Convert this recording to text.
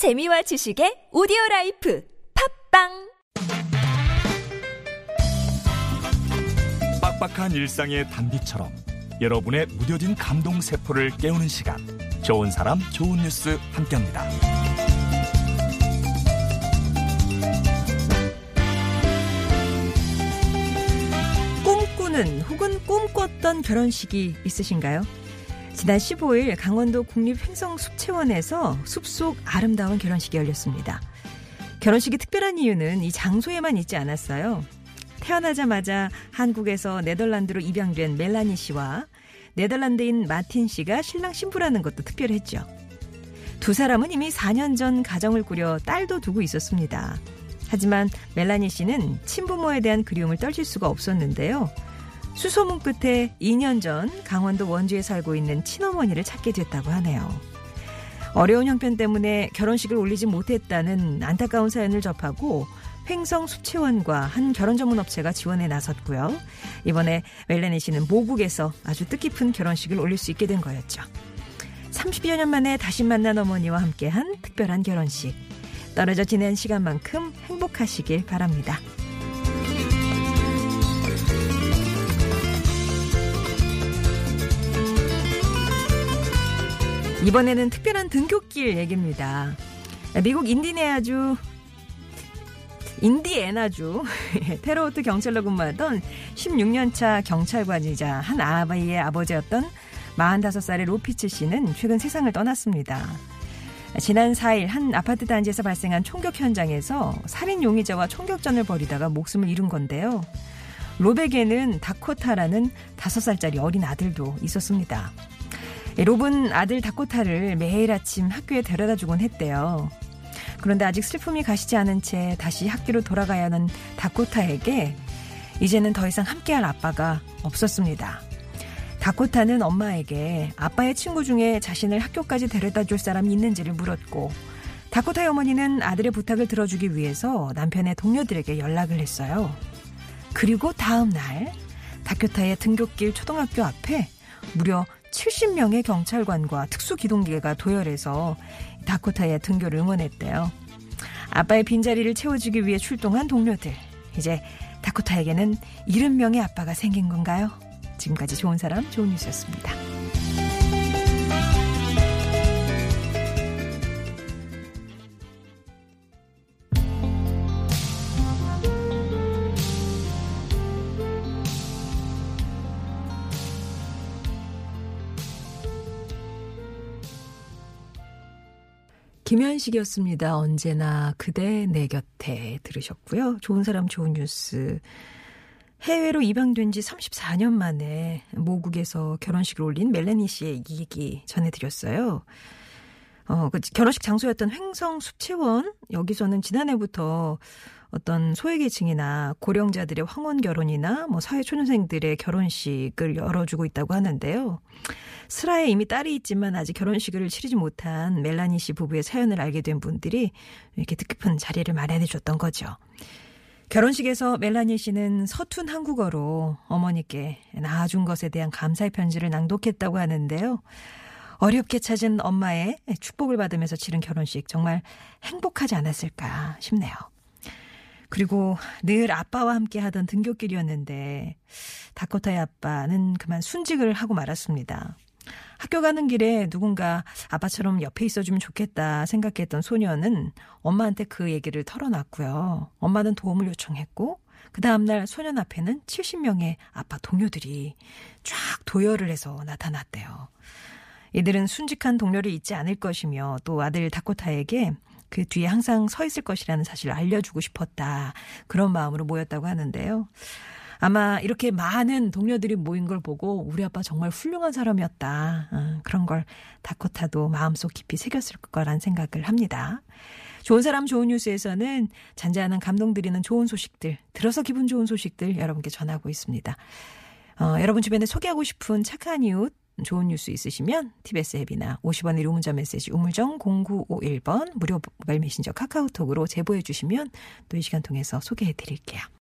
재미와 지식의 오디오 라이프 팟빵 빡빡한 일상의 단비처럼 여러분의 무뎌진 감동 세포를 깨우는 시간 좋은 사람 좋은 뉴스 함께합니다. 꿈꾸는 혹은 꿈꿨던 결혼식이 있으신가요? 지난 15일 강원도 국립횡성숲체원에서 숲속 아름다운 결혼식이 열렸습니다. 결혼식이 특별한 이유는 이 장소에만 있지 않았어요. 태어나자마자 한국에서 네덜란드로 입양된 멜라니 씨와 네덜란드인 마틴 씨가 신랑 신부라는 것도 특별했죠. 두 사람은 이미 4년 전 가정을 꾸려 딸도 두고 있었습니다. 하지만 멜라니 씨는 친부모에 대한 그리움을 떨칠 수가 없었는데요. 수소문 끝에 2년 전 강원도 원주에 살고 있는 친어머니를 찾게 됐다고 하네요. 어려운 형편 때문에 결혼식을 올리지 못했다는 안타까운 사연을 접하고 횡성 수채원과 한 결혼 전문 업체가 지원에 나섰고요. 이번에 멜라니 씨는 모국에서 아주 뜻깊은 결혼식을 올릴 수 있게 된 거였죠. 30여 년 만에 다시 만난 어머니와 함께한 특별한 결혼식. 떨어져 지낸 시간만큼 행복하시길 바랍니다. 이번에는 특별한 등굣길 얘기입니다. 미국 인디네아주 인디애나주 테러우트 경찰로 근무하던 16년차 경찰관이자 한 아바이의 아버지였던 45살의 로피츠 씨는 최근 세상을 떠났습니다. 지난 4일 한 아파트 단지에서 발생한 총격 현장에서 살인 용의자와 총격전을 벌이다가 목숨을 잃은 건데요. 로백에는 다코타라는 5살짜리 어린 아들도 있었습니다. 롭은 아들 다코타를 매일 아침 학교에 데려다 주곤 했대요. 그런데 아직 슬픔이 가시지 않은 채 다시 학교로 돌아가야 하는 다코타에게 이제는 더 이상 함께할 아빠가 없었습니다. 다코타는 엄마에게 아빠의 친구 중에 자신을 학교까지 데려다 줄 사람이 있는지를 물었고 다코타의 어머니는 아들의 부탁을 들어주기 위해서 남편의 동료들에게 연락을 했어요. 그리고 다음 날 다코타의 등굣길 초등학교 앞에 무려 70명의 경찰관과 특수기동기가 도열해서 다코타의 등교를 응원했대요. 아빠의 빈자리를 채워주기 위해 출동한 동료들. 이제 다코타에게는 70명의 아빠가 생긴 건가요? 지금까지 좋은 사람, 좋은 뉴스였습니다. 김현식이었습니다. 언제나 그대 내 곁에 들으셨고요. 좋은 사람 좋은 뉴스. 해외로 입양된 지 34년 만에 모국에서 결혼식을 올린 멜라니 씨의 얘기 전해드렸어요. 어, 그 결혼식 장소였던 횡성 숲채원 여기서는 지난해부터 어떤 소외계층이나 고령자들의 황혼 결혼이나 뭐 사회초년생들의 결혼식을 열어주고 있다고 하는데요. 슬하에 이미 딸이 있지만 아직 결혼식을 치르지 못한 멜라니 씨 부부의 사연을 알게 된 분들이 이렇게 뜻깊은 자리를 마련해 줬던 거죠. 결혼식에서 멜라니 씨는 서툰 한국어로 어머니께 낳아준 것에 대한 감사의 편지를 낭독했다고 하는데요. 어렵게 찾은 엄마의 축복을 받으면서 치른 결혼식 정말 행복하지 않았을까 싶네요. 그리고 늘 아빠와 함께 하던 등교길이었는데 다코타의 아빠는 그만 순직을 하고 말았습니다. 학교 가는 길에 누군가 아빠처럼 옆에 있어주면 좋겠다 생각했던 소녀는 엄마한테 그 얘기를 털어놨고요. 엄마는 도움을 요청했고 그 다음날 소년 앞에는 70명의 아빠 동료들이 쫙 도열을 해서 나타났대요. 이들은 순직한 동료를 잊지 않을 것이며 또 아들 다코타에게 그 뒤에 항상 서 있을 것이라는 사실을 알려주고 싶었다. 그런 마음으로 모였다고 하는데요. 아마 이렇게 많은 동료들이 모인 걸 보고 우리 아빠 정말 훌륭한 사람이었다. 어, 그런 걸 다코타도 마음속 깊이 새겼을 거란 생각을 합니다. 좋은 사람 좋은 뉴스에서는 잔잔한 감동 드리는 좋은 소식들, 들어서 기분 좋은 소식들 여러분께 전하고 있습니다. 어, 여러분 주변에 소개하고 싶은 착한 이웃, 좋은 뉴스 있으시면 TBS 앱이나 50원의 로 문자 메시지 우물정 0951번 무료 메신저 카카오톡으로 제보해 주시면 또 이 시간 통해서 소개해 드릴게요.